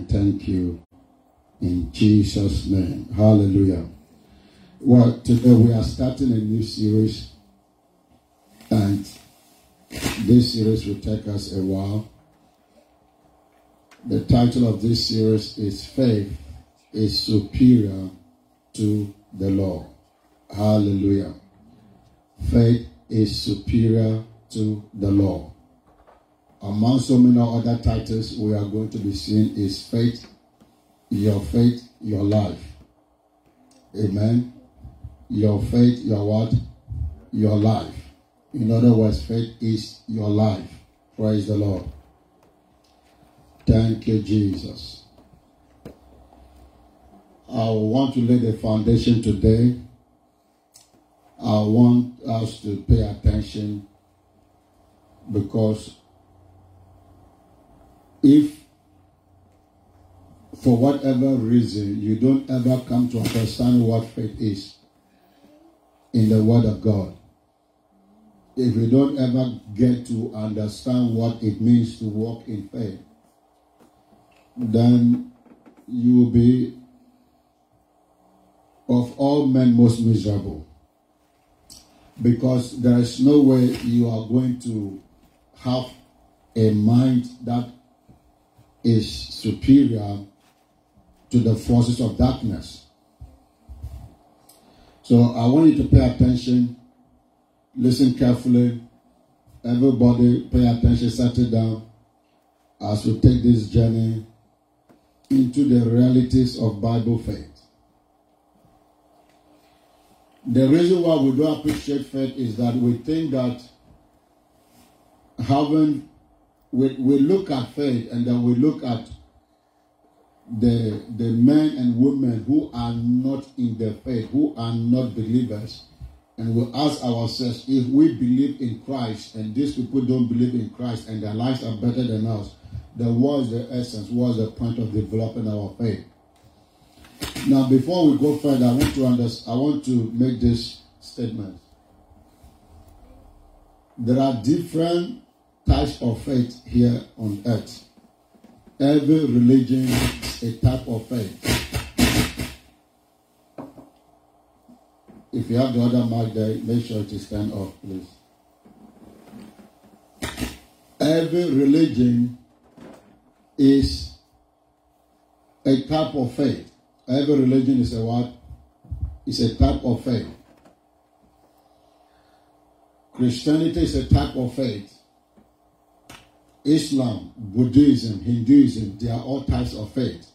thank you in Jesus' name. Hallelujah. Well, today we are starting a new series, and this series will take us a while. The title of this series is Faith is Superior to the Law. Hallelujah. Faith is superior to the law. Among so many other titles we are going to be seeing is faith, your faith, your life. Amen. Your faith, your what? Your life. In other words, faith is your life. Praise the Lord. Thank you, Jesus. I want to lay the foundation today. I want us to pay attention because if for whatever reason you don't ever come to understand what faith is in the Word of God, if you don't ever get to understand what it means to walk in faith, then you will be of all men most miserable. Because there is no way you are going to have a mind that is superior to the forces of darkness. So I want you to pay attention, listen carefully. Everybody pay attention, settle down as we take this journey into the realities of Bible faith. The reason why we don't appreciate faith is that we think that having we, we look at faith and then we look at the the men and women who are not in the faith, who are not believers, and we ask ourselves if we believe in Christ and these people don't believe in Christ and their lives are better than us, then what is the essence? What is the point of developing our faith? Now, before we go further, I want to understand, I want to make this statement. There are different types of faith here on earth. Every religion is a type of faith. If you have the other mic there, make sure to stand up, please. Every religion is a type of faith. Every religion is a what? Is a type of faith. Christianity is a type of faith. Islam, Buddhism, Hinduism, they are all types of faith.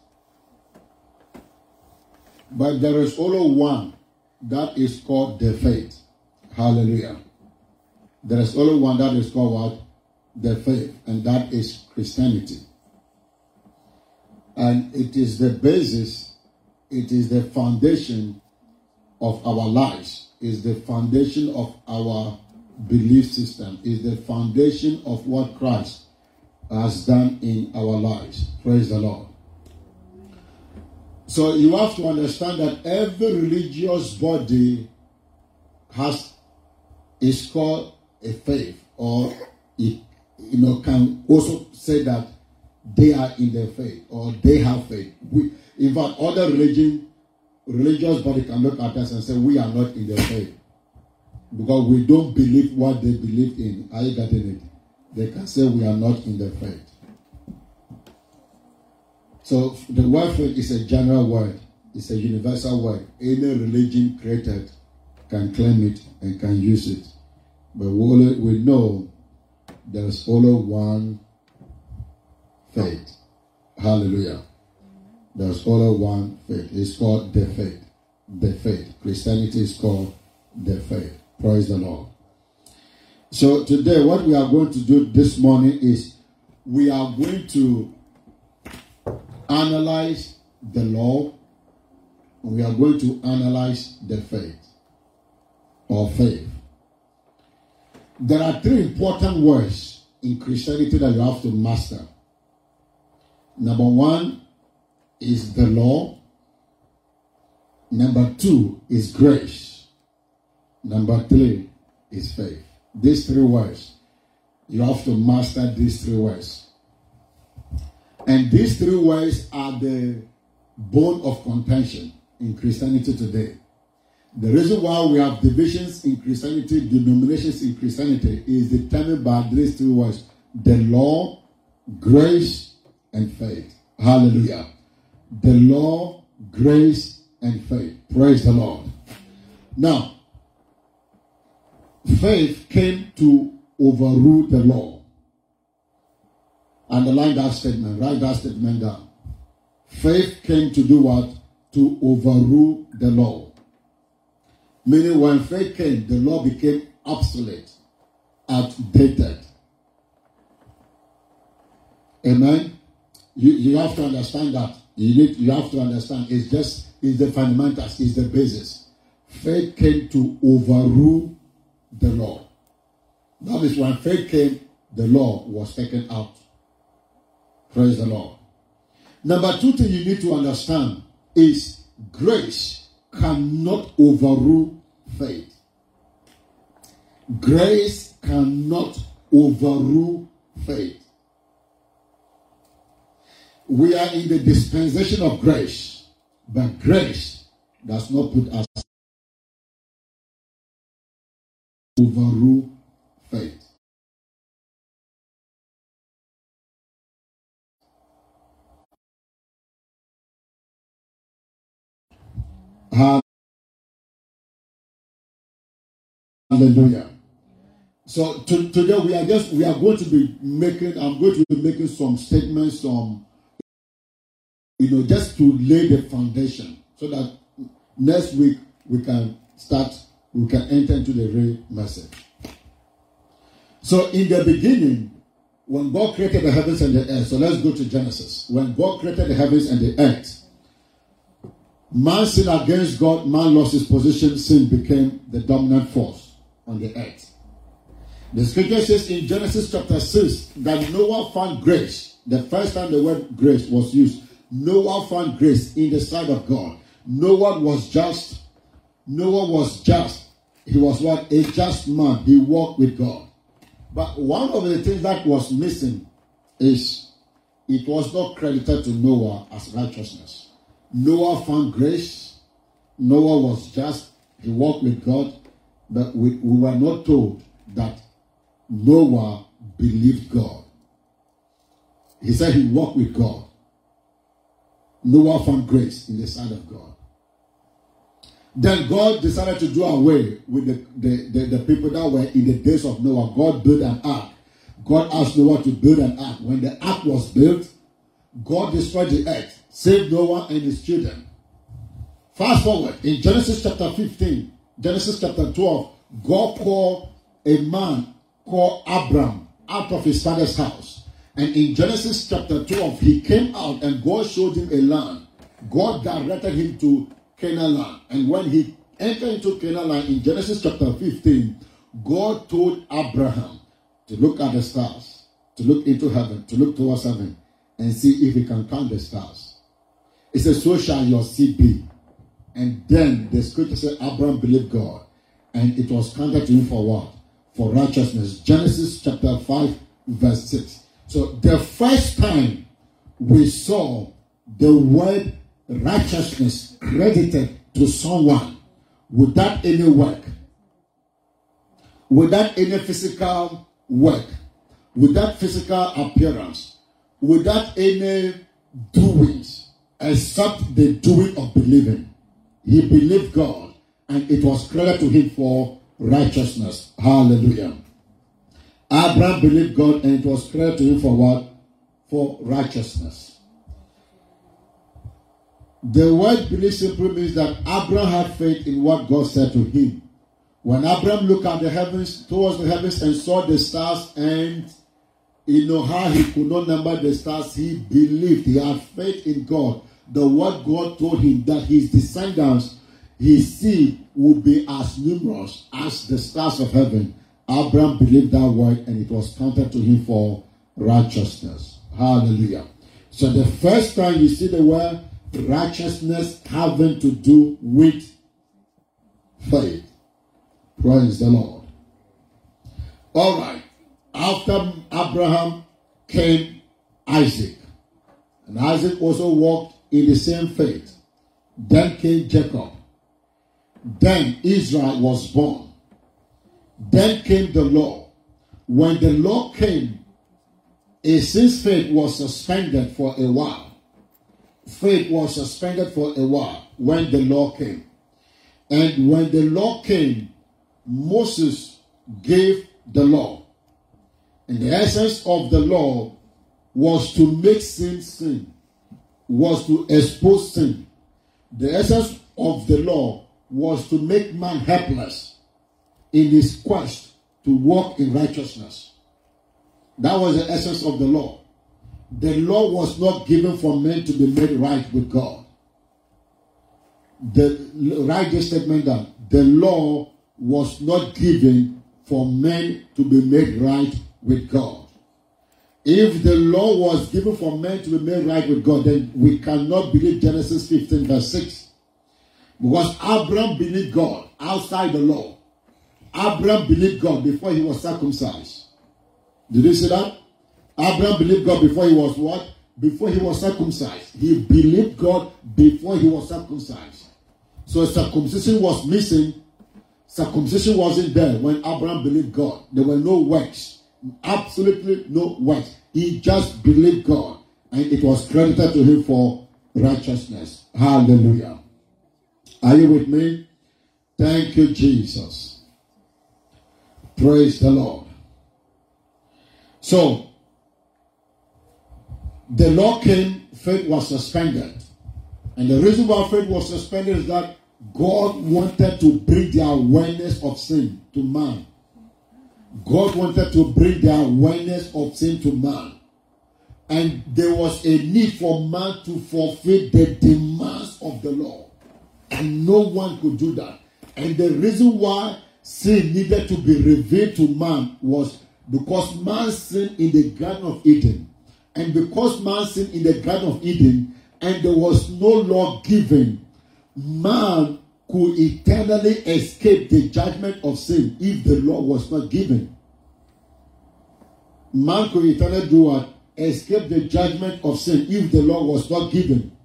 But there is only one that is called the faith. Hallelujah. There is only one that is called what? The faith, and that is Christianity. And it is the basis, it is the foundation of our lives, is the foundation of our belief system, is the foundation of what Christ has done in our lives. Praise the Lord. So you have to understand that every religious body has is called a faith, or it you know can also say that they are in their faith or they have faith. We, in fact, other religion, religious body can look at us and say we are not in their faith because we don't believe what they believe in. Are you getting it? They can say we are not in the faith. So the word faith is a general word. It's a universal word. Any religion created can claim it and can use it. But we, know there's only one faith. Hallelujah. There's only one faith. It's called the faith. The faith. Christianity is called the faith. Praise the Lord. So today, what we are going to do this morning is we are going to analyze the law. We are going to analyze the faith or faith. There are three important words in Christianity that you have to master. Number one is the law. Number two is grace. Number three is faith. These three words. You have to master these three words. And these three words are the bone of contention in Christianity today. The reason why we have divisions in Christianity, denominations in Christianity, is determined by these three words the law, grace, and faith. Hallelujah. The law, grace, and faith. Praise the Lord. Now, faith came to overrule the law. Underline that statement, write that statement down. Faith came to do what? To overrule the law. Meaning, when faith came, the law became obsolete, outdated. Amen. You, you have to understand that. You need you have to understand it's just it's the fundamentals, it's the basis. Faith came to overrule the law. That is when faith came, the law was taken out. Praise the Lord. Number two thing you need to understand is grace cannot overrule faith. Grace cannot overrule faith. We are in the dispensation of grace, but grace does not put us overrule faith. Hallelujah. So to, today we are just we are going to be making I'm going to be making some statements some you know just to lay the foundation so that next week we can start we can enter into the real message. So in the beginning when God created the heavens and the earth so let's go to Genesis when God created the heavens and the earth Man sinned against God, man lost his position, sin became the dominant force on the earth. The scripture says in Genesis chapter 6 that Noah found grace. The first time the word grace was used, Noah found grace in the sight of God. Noah was just. Noah was just. He was what? A just man. He walked with God. But one of the things that was missing is it was not credited to Noah as righteousness. Noah found grace. Noah was just. He walked with God. But we, we were not told that Noah believed God. He said he walked with God. Noah found grace in the sight of God. Then God decided to do away with the, the, the, the, people that were in the days of Noah. God built an ark. God asked Noah to build an ark. When the ark was built, God destroyed the earth saved Noah and his children. Fast forward in Genesis chapter 15, Genesis chapter 12, God called a man called Abram out of his father's house. And in Genesis chapter 12, he came out and God showed him a land. God directed him to Canaan land. And when he entered into Canaan land in Genesis chapter 15, God told Abraham to look at the stars, to look into heaven, to look towards heaven, and see if he can count the stars. He said, So shall your seed be. And then the scripture said, Abraham believed God. And it was counted to him for what? For righteousness. Genesis chapter 5, verse 6. So the first time we saw the word righteousness credited to someone without any work, without any physical work, without physical appearance, without any doings, except the doing of believing. He believed God and it was credited to him for righteousness. Hallelujah. Abraham believed God and it was credited to him for what? For righteousness. The word believe simply means that Abraham had faith in what God said to him. When Abraham looked at the heavens, towards the heavens, and saw the stars, and you know how he could not number the stars, he believed, he had faith in God the word God told him that his descendants, his seed, would be as numerous as the stars of heaven. Abraham believed that word and it was counted to him for righteousness. Hallelujah. So the first time you see the word righteousness having to do with faith. Praise the Lord. All right. After Abraham came Isaac. And Isaac also walked in the same faith. Then came Jacob. Then Israel was born. Then came the law. When the law came, since faith was suspended for a while. Faith was suspended for a while when the law came. And when the law came, Moses gave the law. And the essence of the law was to make sin sin, was to expose sin. The essence of the law was to make man helpless in his quest to walk in righteousness. That was the essence of the law. The law was not given for men to be made right with God. The this statement that the law was not given for men to be made right with God. If the law was given for men to be made right with God, then we cannot believe Genesis 15, verse 6. Because Abraham believed God outside the law. Abraham believed God before he was circumcised. Did you see that? Abraham believed God before he was what? Before he was circumcised. He believed God before he was circumcised. So circumcision was missing. Circumcision wasn't there when Abraham believed God. There were no works. Absolutely no works. He just believed God. And it was credited to him for righteousness. Hallelujah. Are you with me? Thank you, Jesus. Praise the Lord. So, the law came, faith was suspended. And the reason why faith was suspended is that God wanted to bring the awareness of sin to man. God wanted to bring the awareness of sin to man. And there was a need for man to fulfill the demands of the law. And no one could do that. And the reason why sin needed to be revealed to man was because man sinned in the Garden of Eden. And because man sinned in the Garden of Eden, and there was no law given, man could eternally escape the judgment of sin if the law was not given. Man could eternally do what? Escape the judgment of sin if the law was not given.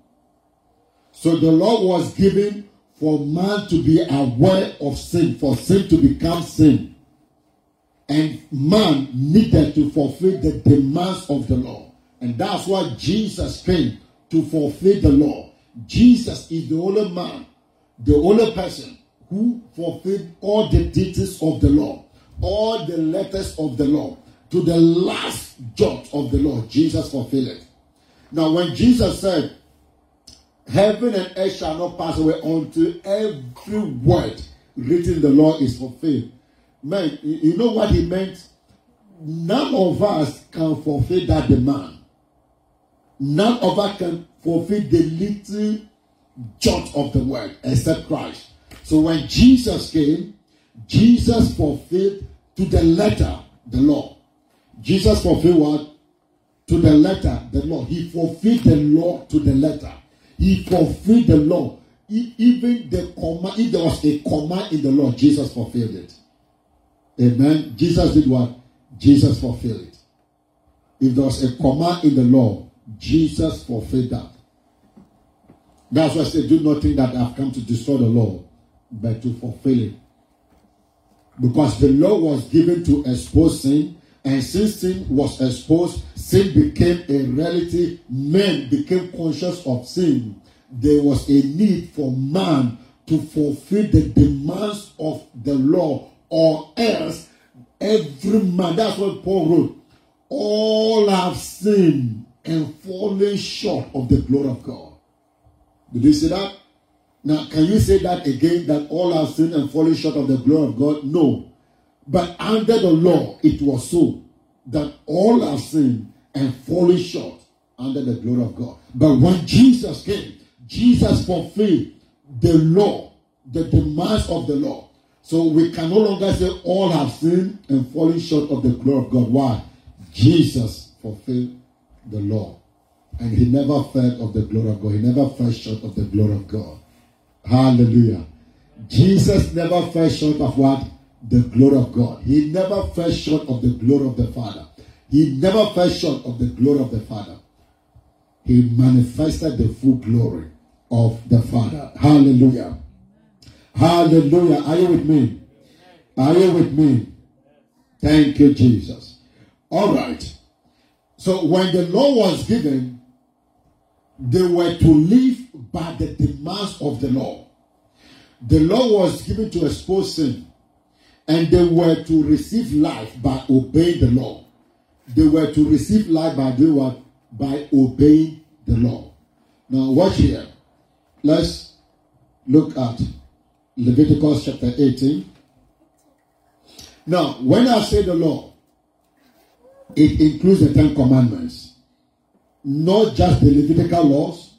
So the law was given for man to be aware of sin, for sin to become sin. And man needed to fulfill the demands of the law. And that's why Jesus came to fulfill the law. Jesus is the only man, the only person who fulfilled all the details of the law, all the letters of the law, to the last jot of the law. Jesus fulfilled it. Now, when Jesus said, Heaven and earth shall not pass away until every word written in the law is fulfilled. Man, you know what he meant? None of us can fulfill that demand. None of us can fulfill the little jot of the word except Christ. So when Jesus came, Jesus fulfilled to the letter the law. Jesus fulfilled what? To the letter the law. He fulfilled the law to the letter. He fulfilled the law. Even the command, if there was a command in the law, Jesus fulfilled it. Amen. Jesus did what? Jesus fulfilled it. If there was a command in the law, Jesus fulfilled that. That's why I say, do not think that I've come to destroy the law, but to fulfill it. Because the law was given to expose sin, and since sin was exposed, sin became a reality. Men became conscious of sin. There was a need for man to fulfill the demands of the law, or else every man, that's what Paul wrote, all have sinned and fallen short of the glory of God. Did you see that? Now, can you say that again that all have sinned and fallen short of the glory of God? No. But under the law, it was so that all have sinned and fallen short under the glory of God. But when Jesus came, Jesus fulfilled the law, the demands of the law. So we can no longer say all have sinned and fallen short of the glory of God. Why? Jesus fulfilled the law. And he never fell of the glory of God. He never fell short of the glory of God. Hallelujah. Jesus never fell short of what? The glory of God. He never fell short of the glory of the Father. He never fell short of the glory of the Father. he manifested the full glory of the Father. Hallelujah. Hallelujah. Are you with me? Are you with me? Thank you, Jesus. All right. So when the law was given, they were to live by the demands of the law. The law was given to expose sin, and they were to receive life by obeying the law. They were to receive life by doing what? By obeying the law. Now, watch here. Let's look at Leviticus chapter 18. Now, when I say the law, it includes the Ten Commandments, not just the Levitical laws.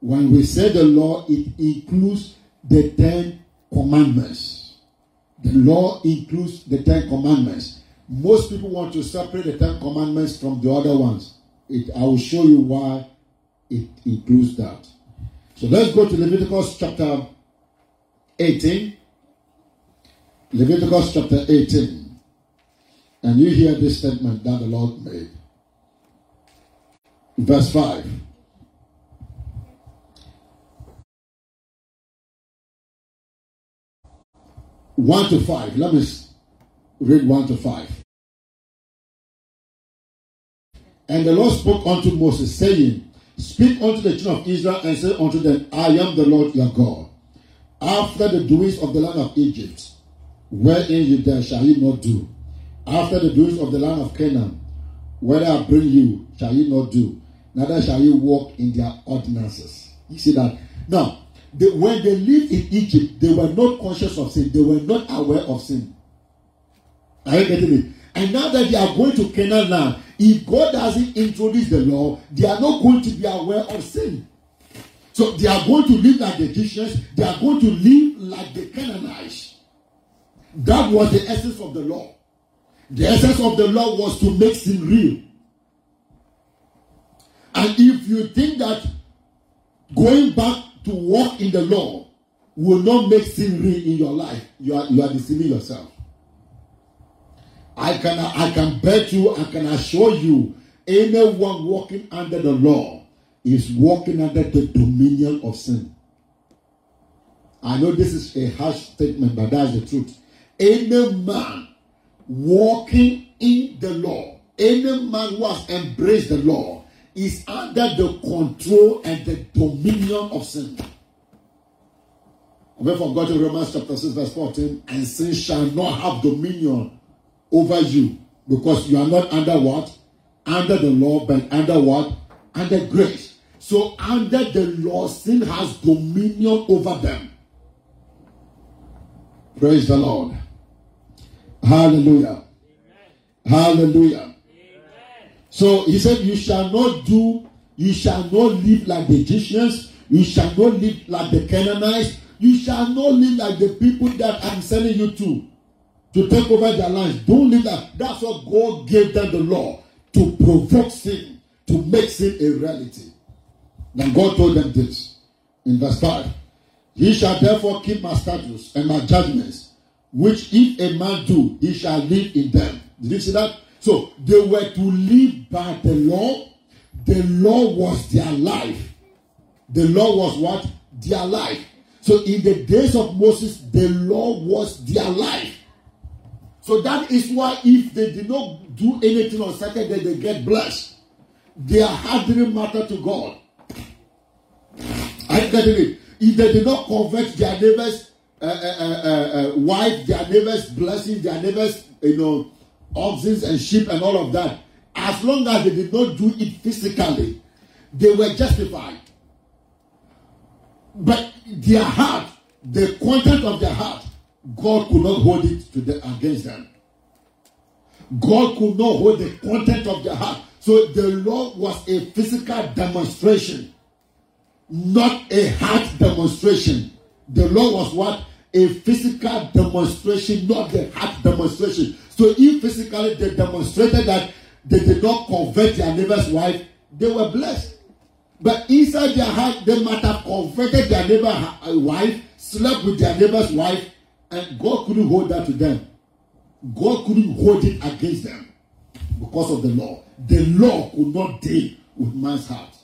When we say the law, it includes the Ten Commandments. The law includes the Ten Commandments. Most people want to separate the Ten Commandments from the other ones. It, I will show you why it includes that. So let's go to Leviticus chapter 18. Leviticus chapter 18. And you hear this statement that the Lord made. Verse 5. One to five. Let me read one to five. And the Lord spoke unto Moses, saying, Speak unto the children of Israel and say unto them, I am the Lord your God. After the doings of the land of Egypt, wherein you there shall you not do. After the doings of the land of Canaan, where I bring you, shall you not do. Neither shall you walk in their ordinances. You see that? Now, they, when they lived in Egypt, they were not conscious of sin. They were not aware of sin. Are you getting it? And now that they are going to Canaan land, if God doesn't introduce the law, they are not going to be aware of sin. So they are going to live like the Egyptians. They are going to live like the Canaanites. That was the essence of the law. The essence of the law was to make sin real. And if you think that going back to walk in the law will not make sin real in your life, you are, you are deceiving yourself. I can I can bet you, I can assure you, anyone walking under the law is walking under the dominion of sin. I know this is a harsh statement, but that's the truth any man walking in the law, any man who has embraced the law, is under the control and the dominion of sin. We forgot in Romans chapter 6, verse 14, and sin shall not have dominion over you because you are not under what? Under the law, but under what? Under grace. So, under the law, sin has dominion over them. Praise the Lord. Hallelujah. Hallelujah. So he said, You shall not do, you shall not live like the Egyptians, you shall not live like the Canaanites, you shall not live like the people that I'm sending you to, to take over their lands. Don't live that. That's what God gave them the law to provoke sin, to make sin a reality. Then God told them this in verse 5 He shall therefore keep my statutes and my judgments which if a man do, he shall live in them. Did you see that? So they were to live by the law. The law was their life. The law was what? Their life. So in the days of Moses, the law was their life. So that is why if they did not do anything on Saturday, they get blessed. Their heart didn't matter to God. I get it. If they did not convert their neighbors uh, uh, uh, wife their neighbors, blessing their neighbors, you know, oxen and sheep and all of that. As long as they did not do it physically, they were justified. But their heart, the content of their heart, God could not hold it to the, against them. God could not hold the content of their heart. So the law was a physical demonstration, not a heart demonstration. The law was what? A physical demonstration, not the heart demonstration. So if physically they demonstrated that they did not convert their neighbor's wife, they were blessed. But inside their heart, they might have converted their neighbor's wife, slept with their neighbor's wife, and God couldn't hold that to them. God couldn't hold it against them because of the law. The law could not deal with man's heart.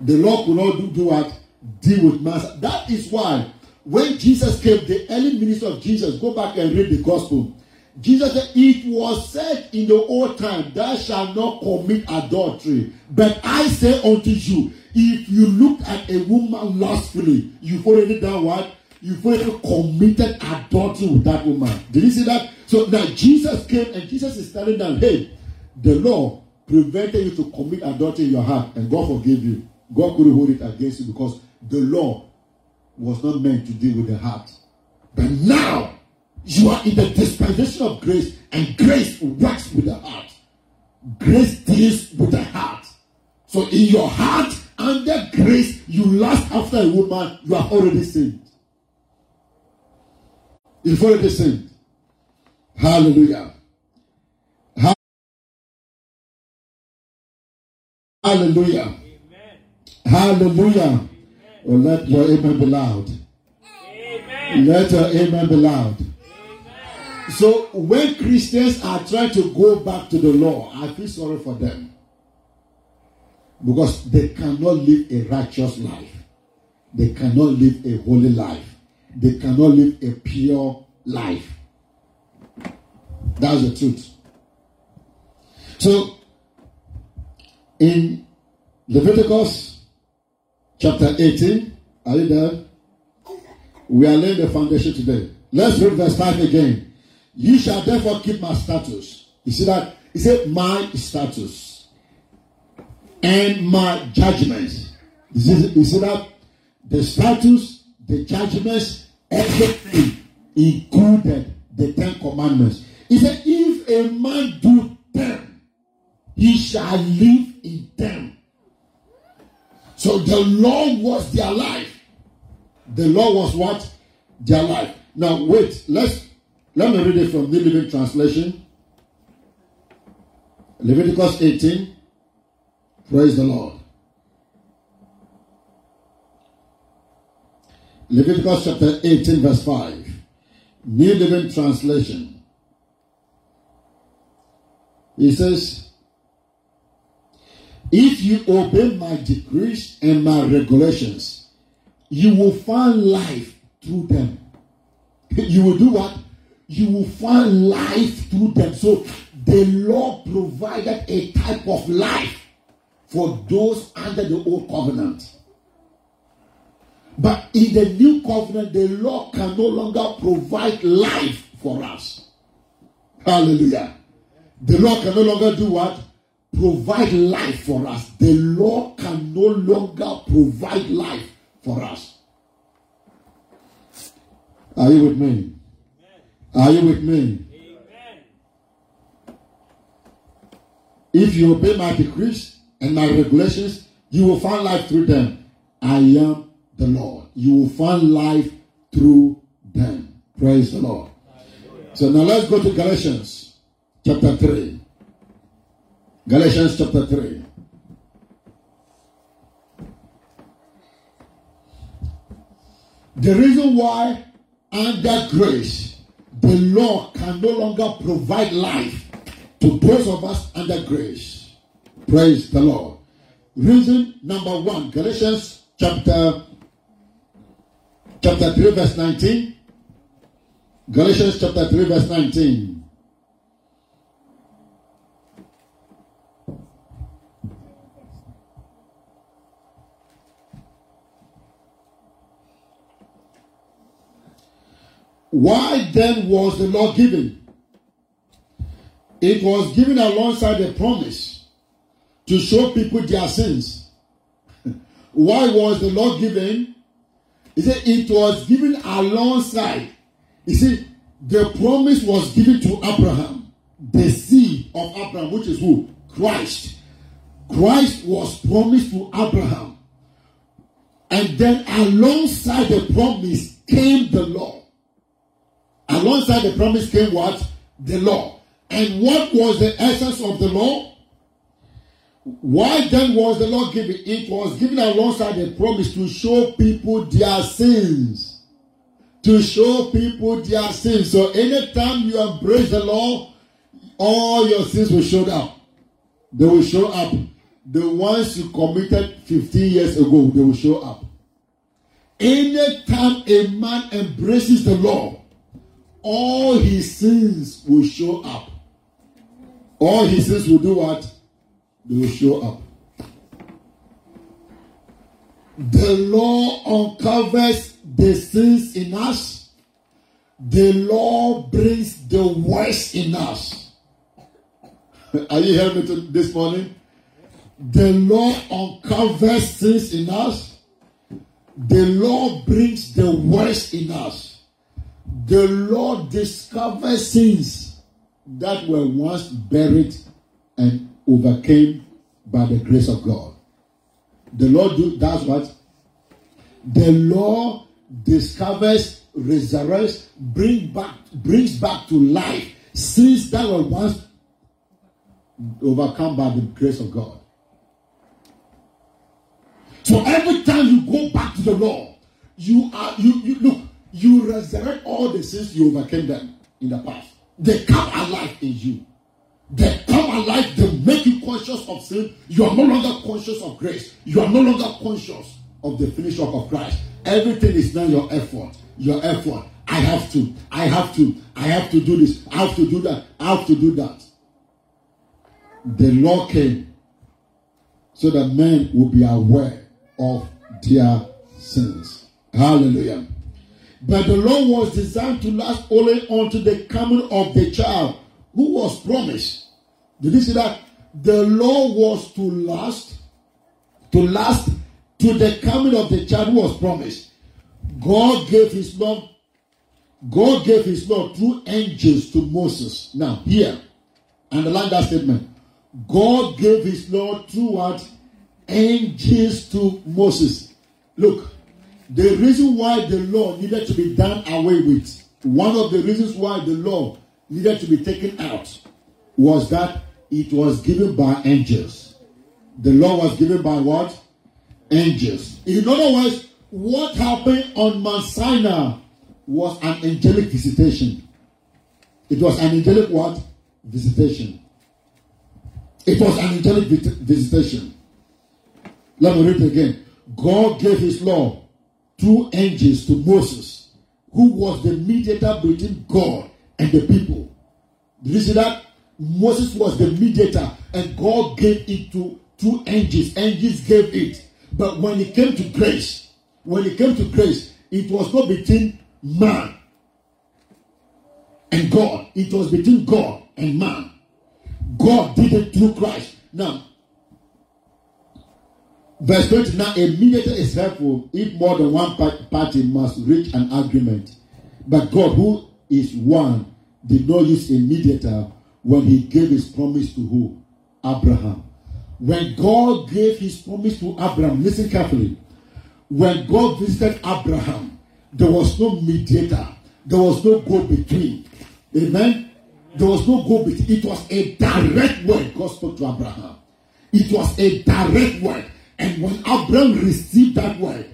The law could not do, do what? Deal with man. That is why when Jesus came, the early ministry of Jesus, go back and read the gospel. Jesus said, It was said in the old time, Thou shalt not commit adultery. But I say unto you, if you look at a woman lustfully, you've already done what? You've already committed adultery with that woman. Did you see that? So now Jesus came and Jesus is telling them, Hey, the law prevented you to commit adultery in your heart, and God forgave you. God couldn't hold it against you because the law was not meant to deal with the heart. But now you are in the dispensation of grace, and grace works with the heart. Grace deals with the heart. So in your heart, under grace, you lust after a woman, you are already sinned. You've already sinned. Hallelujah. Hallelujah. Amen. Hallelujah. Oh, let your amen be loud. Amen. Let your amen be loud. Amen. So when Christians are trying to go back to the law, I feel sorry for them. Because they cannot live a righteous life. They cannot live a holy life. They cannot live a pure life. That's the truth. So in Leviticus chapter 18. Are you there? We are laying the foundation today. Let's read verse 5 again. You shall therefore keep my status. You see that? He said, My status and my judgments. You see, you see that? The status, the judgments, everything included the Ten Commandments. He said, If a man do them, he shall live in them. So the law was their life. The law was what? Their life. Now wait, let's let me read it from the Living Translation. Leviticus 18. Praise the Lord. Leviticus chapter 18, verse 5. New Living Translation. He says, if you obey my decrees and my regulations, you will find life through them. You will do what? You will find life through them. So the law provided a type of life for those under the old covenant. But in the new covenant, the law can no longer provide life for us. Hallelujah. The law can no longer do what? Provide life for us. The law can no longer provide life for us. Are you with me? Amen. Are you with me? Amen. If you obey my decrees and my regulations, you will find life through them. I am the Lord. You will find life through them. Praise the Lord. So now let's go to Galatians chapter 3. Galatians chapter 3. The reason why, under grace, the law can no longer provide life to those of us under grace. Praise the Lord. Reason number one, Galatians chapter chapter 3, verse 19. Galatians chapter 3, verse 19. Why then was the law given? It was given alongside a promise to show people their sins. Why was the law given? He said it was given alongside. You see, the promise was given to Abraham, the seed of Abraham, which is who? Christ. Christ was promised to Abraham. And then alongside the promise came the law. Alongside the promise came what? The law. And what was the essence of the law? Why then was the law given? It was given alongside the promise to show people their sins. To show people their sins. So anytime you embrace the law, all your sins will show up. They will show up. the ones you committed 15 years ago, they will show up. Anytime a man embraces the law, all his sins will show up. All his sins will do what? They will show up. The law uncovers the sins in us. The law brings the worst in us. Are you hearing me this morning? The law uncovers sins in us. The law brings the worst in us. The Lord discovers sins that were once buried and overcame by the grace of God. The Lord do that's what the law discovers, resurrects, bring back, brings back to life sins that were once overcome by the grace of God. So every time you go back to the law, you are you, you look, you resurrect all the sins you overcame them in the past. They come alive in you. They come alive, they make you conscious of sin. You are no longer conscious of grace. You are no longer conscious of the finished work of Christ. Everything is now your effort. Your effort. I have to. I have to. I have to do this. I have to do that. I have to do that. The law came so that men will be aware of their sins. Hallelujah. But the law was designed to last only unto the coming of the child who was promised. Did you see that? The law was to last, to last to the coming of the child who was promised. God gave his law, God gave his law through angels to Moses. Now, here, underline that statement. God gave his law through what? angels to Moses. Look, the reason why the law needed to be done away with, one of the reasons why the law needed to be taken out was that it was given by angels. The law was given by what? Angels. In other words, what happened on Mount Sinai was an angelic visitation. It was an angelic what? Visitation. It was an angelic visitation. Let me read it again. God gave his law through angels to Moses, who was the mediator between God and the people. Did you see that? Moses was the mediator, and God gave it to two angels. Angels gave it. But when it came to grace, when it came to grace, it was not between man and God. It was between God and man. God did it through Christ. Now, Verse 29 A mediator is helpful if more than one party must reach an agreement. But God, who is one, did not use a mediator when he gave his promise to who? Abraham. When God gave his promise to Abraham, listen carefully. When God visited Abraham, there was no mediator, there was no go between. Amen. There was no go between. It was a direct word God spoke to Abraham. It was a direct word. And when Abraham received that word,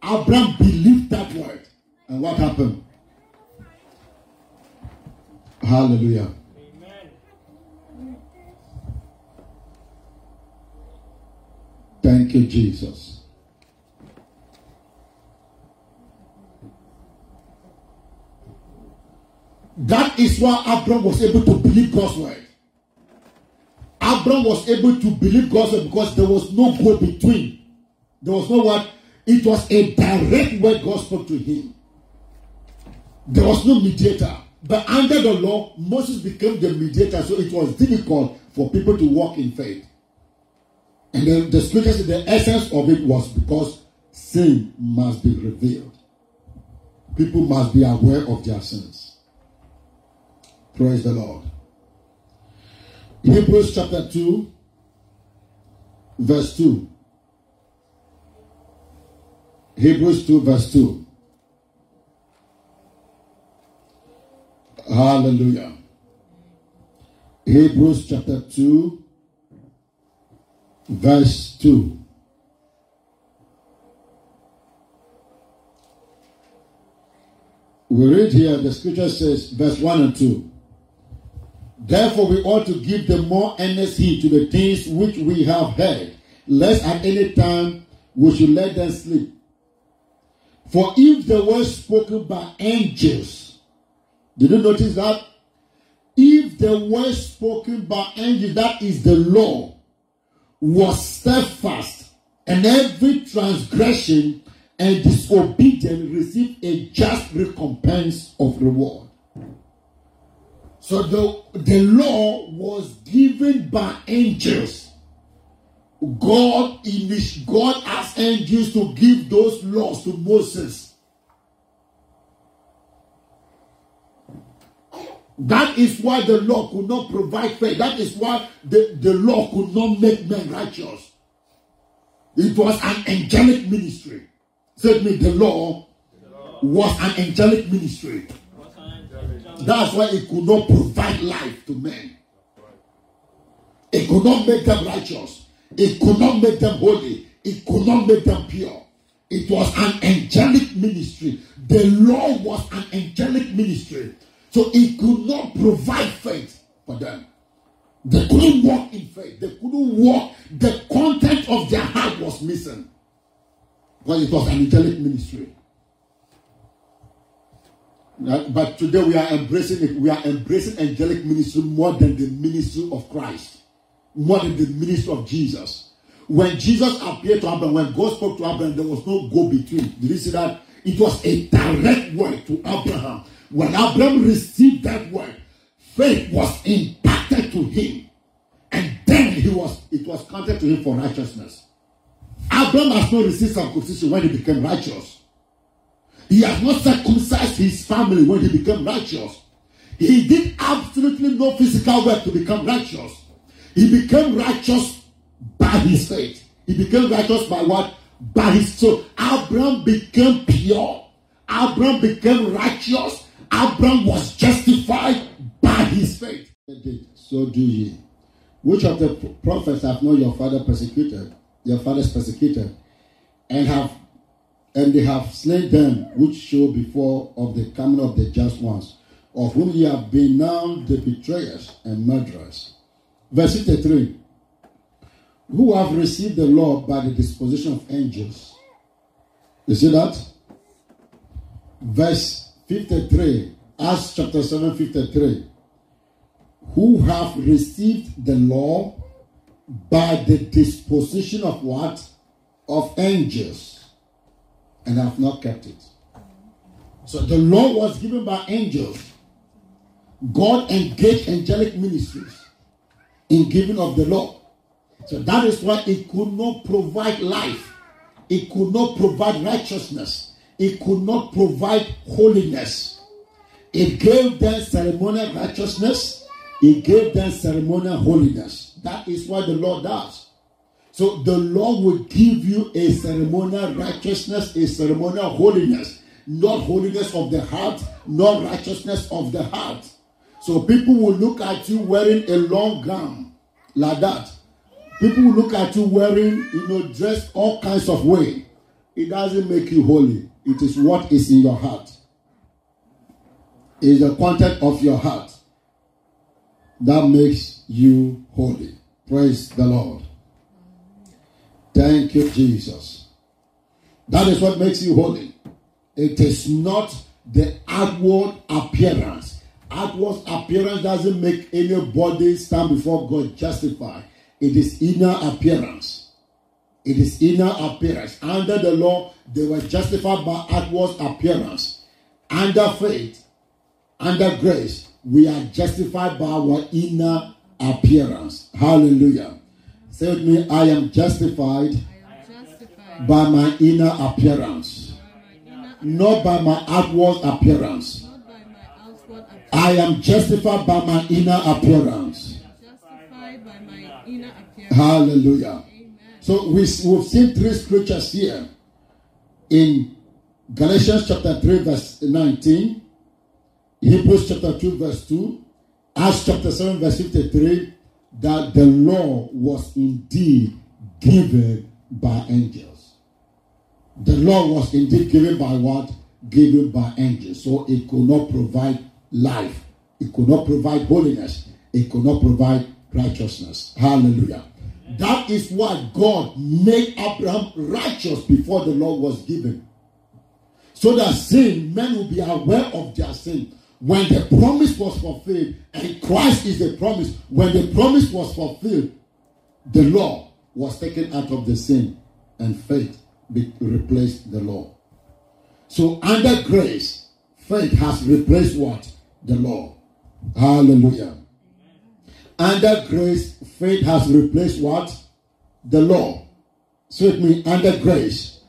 Abraham believed that word. And what happened? Hallelujah. Amen. Thank you, Jesus. That is why Abraham was able to believe God's word. Abraham was able to believe God because there was no go between. There was no what? It was a direct word God spoke to him. There was no mediator. But under the law, Moses became the mediator, so it was difficult for people to walk in faith. And then the scripture said the essence of it was because sin must be revealed. People must be aware of their sins. Praise the Lord. Hebrews chapter 2, verse 2. Hebrews 2, verse 2. Hallelujah. Hebrews chapter 2, verse 2. We read here, the scripture says, verse 1 and 2. Therefore, we ought to give the more earnest heed to the things which we have heard, lest at any time we should let them sleep. For if the word spoken by angels, did you notice that? If the word spoken by angels, that is the law, was steadfast, and every transgression and disobedience received a just recompense of reward. So the, the law was given by angels. God in God asked angels to give those laws to Moses. That is why the law could not provide faith. That is why the, the law could not make men righteous. It was an angelic ministry. Said me, the law was an angelic ministry. That's why it could not provide life to men. It could not make them righteous. It could not make them holy. It could not make them pure. It was an angelic ministry. The law was an angelic ministry. So it could not provide faith for them. They couldn't walk in faith. They couldn't walk. The content of their heart was missing. Because it was an angelic ministry. Uh, but today we are embracing it. We are embracing angelic ministry more than the ministry of Christ more than the ministry of Jesus. When Jesus appeared to Abraham, when God spoke to Abraham, there was no go between. Did you see that? It was a direct word to Abraham. When Abraham received that word, faith was imparted to him. And then he was it was counted to him for righteousness. Abraham has not received circumcision when he became righteous. He has not circumcised his family when he became righteous. He did absolutely no physical work to become righteous. He became righteous by his faith. He became righteous by what? By his soul. Abraham became pure. Abraham became righteous. Abraham was justified by his faith. So do ye. Which of the prophets have not your father persecuted, your fathers persecuted, and have and they have slain them which show before of the coming of the just ones, of whom ye have been now the betrayers and murderers Verse 53 Who have received the law by the disposition of angels. You see that? Verse 53, Acts chapter 7, 53. Who have received the law by the disposition of what? Of angels, and have not kept it. So the law was given by angels. God engaged angelic ministries in giving of the law. So that is why it could not provide life. It could not provide righteousness. It could not provide holiness. It gave them ceremonial righteousness. It gave them ceremonial holiness. That is what the law does. So the law will give you a ceremonial righteousness, a ceremonial holiness, not holiness of the heart, not righteousness of the heart. So people will look at you wearing a long gown like that. People will look at you wearing, you know, dressed all kinds of way. It doesn't make you holy. It is what is in your heart. It is the content of your heart that makes you holy. Praise the Lord. Thank you, Jesus. That is what makes you holy. It is not the outward appearance outward appearance doesn't make anybody stand before God justified. It is inner appearance. It is inner appearance. Under the law, they were justified by outward appearance. Under faith, under grace, we are justified by our inner appearance. Hallelujah. Say with me, I am justified, by my inner appearance, not by my outward appearance. I am justified by my inner appearance. Justified by my inner appearance. Hallelujah. Amen. So we, we've seen three scriptures here in Galatians chapter 3, verse 19, Hebrews chapter 2, verse 2, Acts chapter 7, verse 53, that the law was indeed given by angels. The law was indeed given by what? Given by angels. So it could not provide life. It could not provide holiness. it could not provide righteousness. Hallelujah. That is why God made Abraham righteous before the law was given. So that sin, men will be aware of their sin. When the promise was fulfilled, and Christ is the promise, when the promise was fulfilled, the law was taken out of the sin, and faith replaced the law. So under grace, faith has replaced what? The law. Hallelujah. Under grace, faith has replaced what? The law. So it means under grace,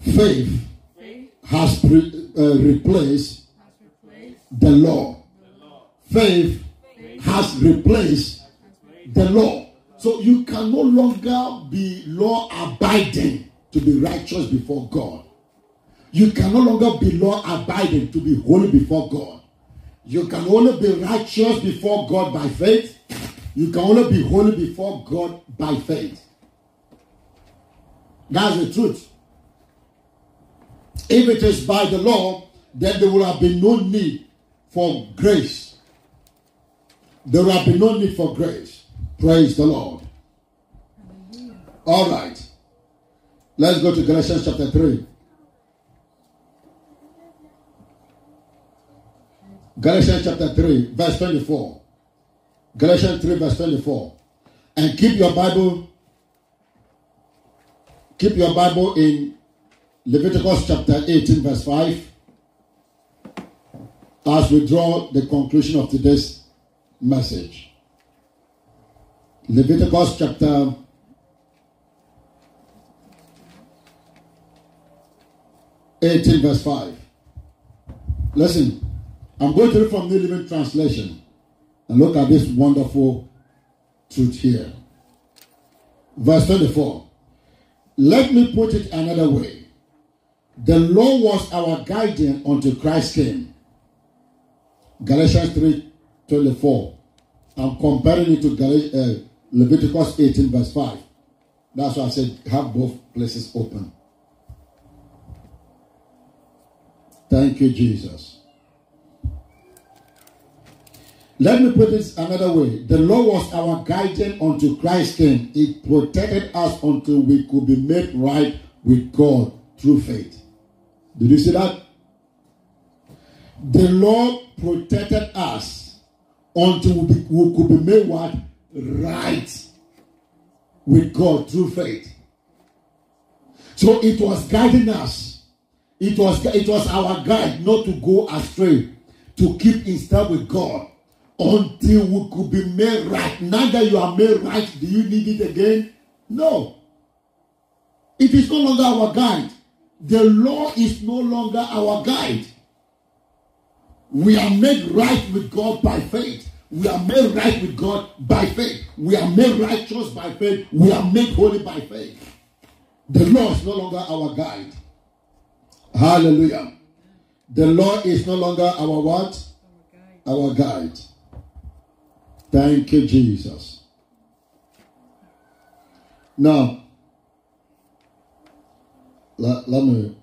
faith has pre- uh, replaced the law. Faith has replaced the law. So you can no longer be law abiding to be righteous before God. You can no longer be law abiding to be holy before God. You can only be righteous before God by faith. You can only be holy before God by faith. That's the truth. If it is by the law, then there will have been no need for grace. There will been no need for grace. Praise the Lord. All right. Let's go to Galatians chapter 3. Galatians chapter 3, verse 24. Galatians 3, verse 24. And keep your Bible, keep your Bible in Leviticus chapter 18, verse 5. As we draw the conclusion of today's message. Leviticus chapter 18, verse 5. Listen. I'm going to read from the Living Translation and look at this wonderful truth here. Verse 24. Let me put it another way. The law was our guardian until Christ came. Galatians 3 24. I'm comparing it to Gal- uh, Leviticus 18, verse 5. That's why I said have both places open. Thank you, Jesus. Let me put this another way. The law was our guidance until Christ came. It protected us until we could be made right with God through faith. Did you see that? The law protected us until we, we could be made what? Right with God through faith. So it was guiding us. It was, it was our guide not to go astray, to keep in step with God until we could be made right. Now that you are made right, do you need it again? No. It is no longer our guide. The law is no longer our guide. We are made right with God by faith. We are made right with God by faith. We are made righteous by faith. We are made holy by faith. The law is no longer our guide. Hallelujah. The law is no longer our what? Our guide. Thank you, Jesus. Now, let, let me.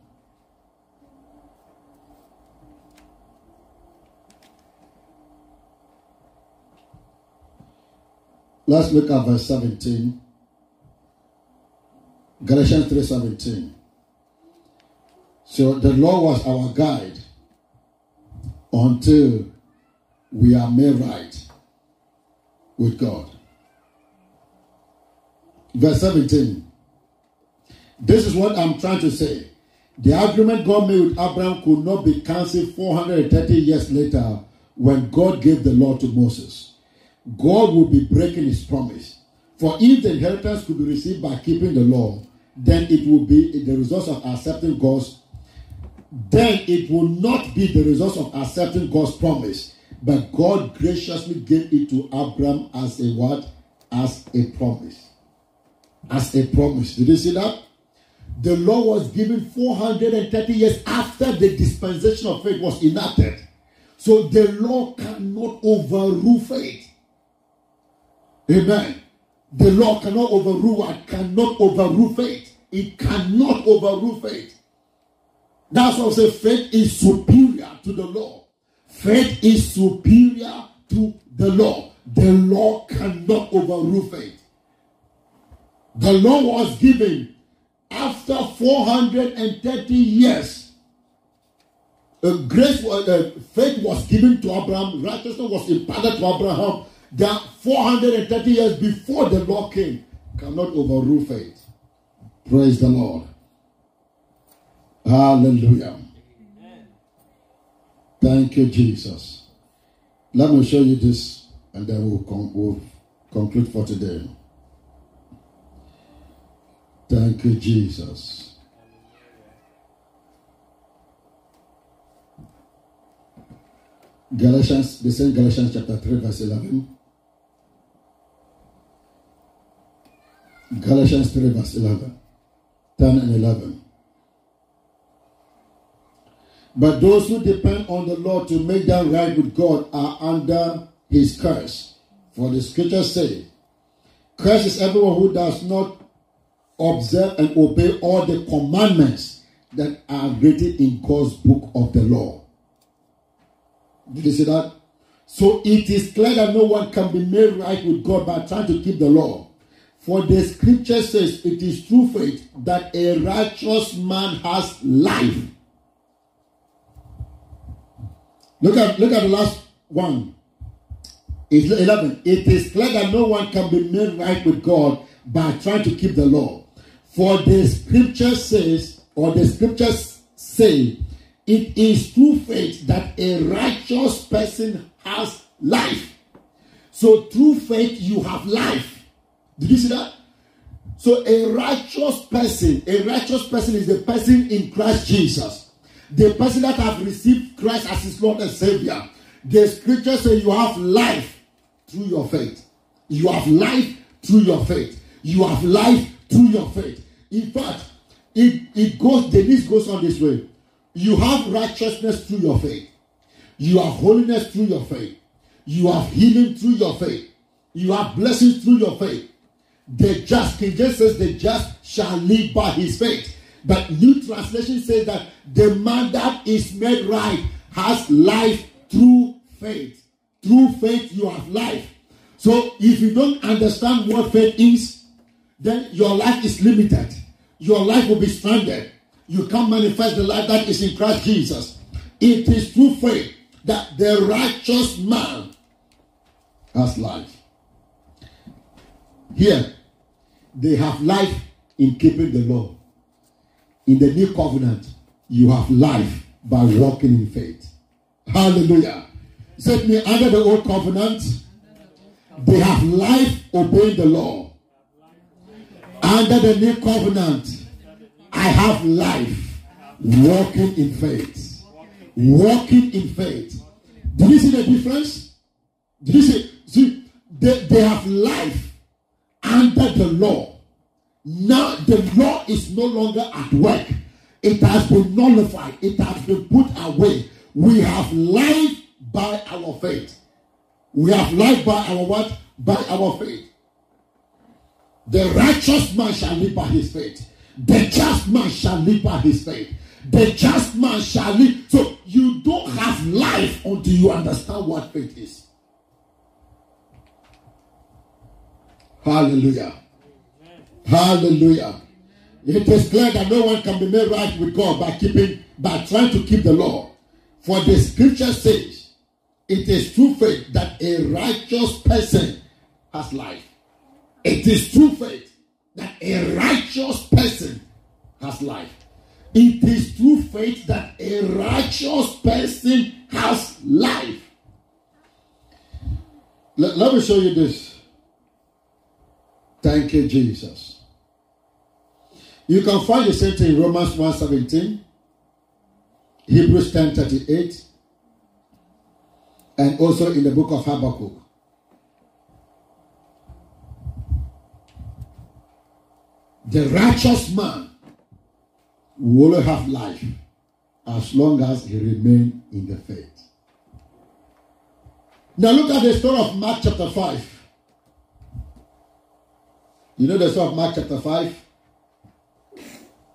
Let's look at verse 17. Galatians 3:17. So the law was our guide until we are made right with God. Verse 17. This is what I'm trying to say. The agreement God made with Abraham could not be cancelled 430 years later when God gave the law to Moses. God would be breaking his promise. For if the inheritance could be received by keeping the law, then it will be the result of accepting God's then it will not be the result of accepting God's promise but God graciously gave it to Abraham as a what? As a promise. As a promise. Did you see that? The law was given 430 years after the dispensation of faith was enacted. So the law cannot overrule faith. Amen. The law cannot overrule It cannot overrule faith. It cannot overrule faith. That's why I say faith is superior to the law. Faith is superior to the law. The law cannot overrule faith. The law was given after 430 years. A grace, uh, faith was given to Abraham, righteousness was imparted to Abraham. That 430 years before the law came cannot overrule faith. Praise the Lord. Hallelujah. Thank you, Jesus. Let me show you this and then we'll, con- we'll conclude for today. Thank you, Jesus. Galatians, the same Galatians chapter 3, verse 11. Galatians 3, verse 11. 10 and 11. But those who depend on the Lord to make them right with God are under his curse. For the scriptures say, Curse is everyone who does not observe and obey all the commandments that are written in God's book of the law. Did you see that? So it is clear that no one can be made right with God by trying to keep the law. For the scripture says it is through faith that a righteous man has life. Look at look at the last one. It's 11. It is clear that no one can be made right with God by trying to keep the law. For the scripture says, or the scriptures say, it is through faith that a righteous person has life. So through faith you have life. Did you see that? So a righteous person, a righteous person is the person in Christ Jesus. The person that have received Christ as his Lord and Savior. The scripture says you have life through your faith. You have life through your faith. You have life through your faith. In fact, it, it goes, the list goes on this way. You have righteousness through your faith. You have holiness through your faith. You have healing through your faith. You have blessings through your faith. The just, King James says, the just shall live by his faith. But New Translation says that the man that is made right has life through faith. Through faith, you have life. So if you don't understand what faith is, then your life is limited. Your life will be stranded. You can't manifest the life that is in Christ Jesus. It is through faith that the righteous man has life. Here, they have life in keeping the law. In the new covenant, you have life by walking in faith. Hallelujah. Set me under the old covenant. They have life obeying the law. Under the new covenant, I have life walking in faith. Walking in faith. Do you see the difference? Do you see? See, they, they have life under the law. Now the law is no longer at work. It has been nullified. It has been put away. We have life by our faith. We have life by our what? By our faith. The righteous man shall live by his faith. The just man shall live by his faith. The just man shall live. So you don't have life until you understand what faith is. Hallelujah. Hallelujah. It is clear that no one can be made right with God by keeping, by trying to keep the law. For the scripture says, it is true faith that a righteous person has life. It is true faith that a righteous person has life. It is true faith that a righteous person has life. Let, let me show you this. Thank you, Jesus. You can find the same thing in Romans 1:17, Hebrews 10:38, and also in the book of Habakkuk. The righteous man will have life as long as he remains in the faith. Now look at the story of Mark chapter 5. You know the story of Mark chapter 5?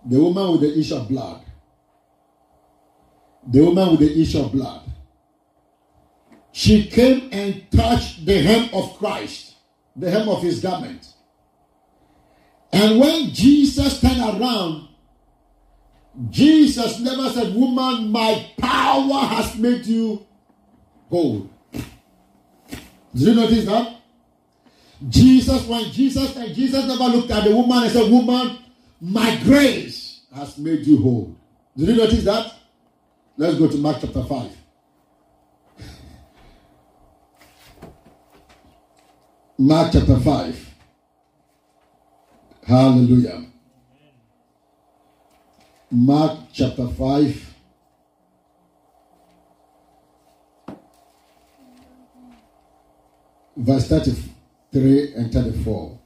The woman with the issue of blood. The woman with the issue of blood. she came and touched the hem of Christ, the hem of his garment. And when Jesus turned around, Jesus never said, Woman, my power has made you whole. Did you notice that? Jesus, when Jesus and Jesus never looked at the woman and said, Woman, my grace has made you whole. Did you notice that? Let's go to Mark chapter 5. Mark chapter 5. Hallelujah. Mark chapter 5. Verse 33 and 34.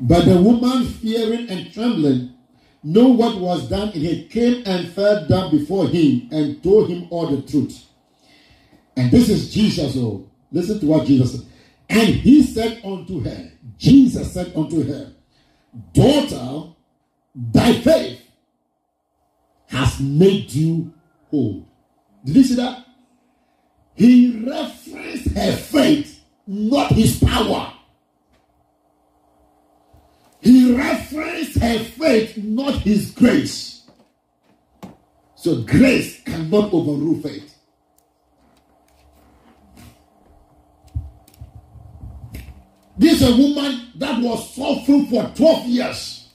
But the woman, fearing and trembling, knew what was done in her, came and fell down before him and told him all the truth. And this is Jesus. Oh, listen to what Jesus said. And he said unto her, Jesus said unto her, Daughter, thy faith has made you whole. Did you see that? He referenced her faith, not his power. He referenced her faith, not his grace. So grace cannot overrule faith. This is a woman that was suffering for 12 years.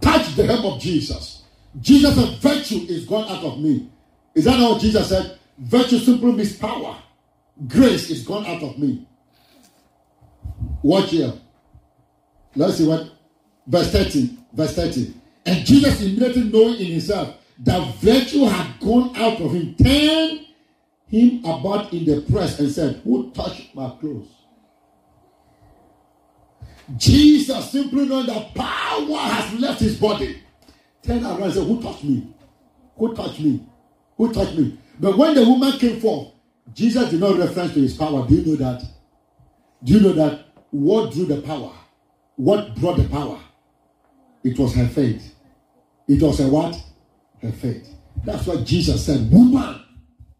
Touch the hem of Jesus. Jesus Virtue is gone out of me. Is that what Jesus said? Virtue simply means power. Grace is gone out of me. Watch here. Let's see what verse 13. Verse 13. And Jesus immediately knowing in himself that virtue had gone out of him, turned him about in the press and said, Who touched my clothes? Jesus simply knowing that power has left his body. Turn around and say, Who touched me? Who touched me? Who touched me? But when the woman came forth, Jesus did not reference to his power. Do you know that? Do you know that what drew the power? What brought the power? It was her faith. It was her what? Her faith. That's what Jesus said, Woman,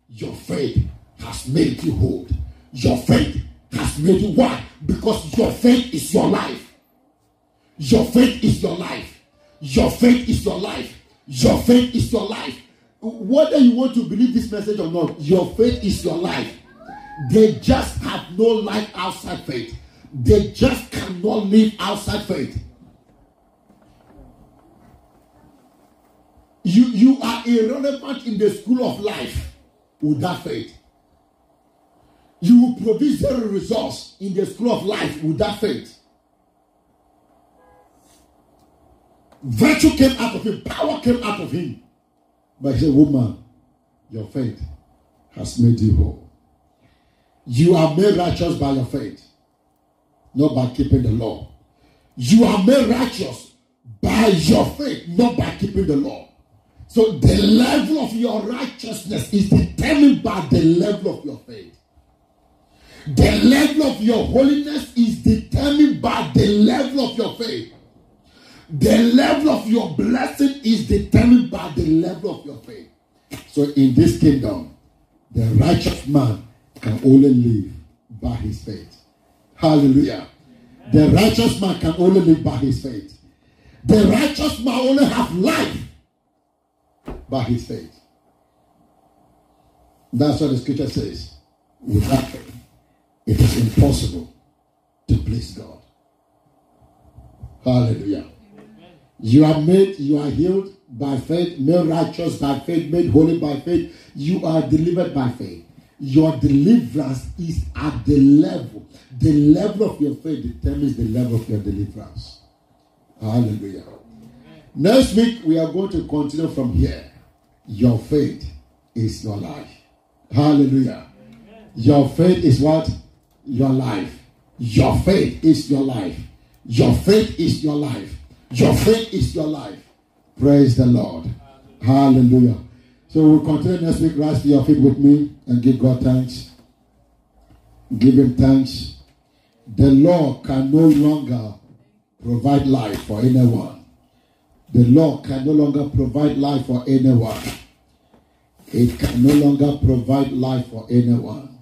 your faith has made you whole. Your faith has made you. Why? Because your faith is your life. Your faith is your life. Your faith is your life. Your faith is your life. Whether you want to believe this message or not, your faith is your life. They just have no life outside faith. They just cannot live outside faith. You, you are irrelevant in the school of life without faith. You will produce zero results in the school of life without faith. Virtue came out of him, power came out of him. But he said, Woman, your faith has made you whole. You are made righteous by your faith, not by keeping the law. You are made righteous by your faith, not by keeping the law. So the level of your righteousness is determined by the level of your faith. The level of your holiness is determined by the level of your faith. The level of your blessing is determined by the level of your faith. So in this kingdom, the righteous man can only live by his faith. Hallelujah. The righteous man can only live by his faith. The righteous man only have life by his faith. That's what the scripture says. Without faith, it is impossible to please God. Hallelujah. You are made, you are healed by faith, made righteous by faith, made holy by faith. You are delivered by faith. Your deliverance is at the level. The level of your faith determines the level of your deliverance. Hallelujah. Next week, we are going to continue from here. Your faith is your life. Hallelujah. Your faith is what? Your life. Your faith is your life. Your faith is your life. Your faith is your life. Praise the Lord. Hallelujah. So we'll continue next week. Rise to your feet with me and give God thanks. Give him thanks. The law can no longer provide life for anyone. The law can no longer provide life for anyone. It can no longer provide life for anyone.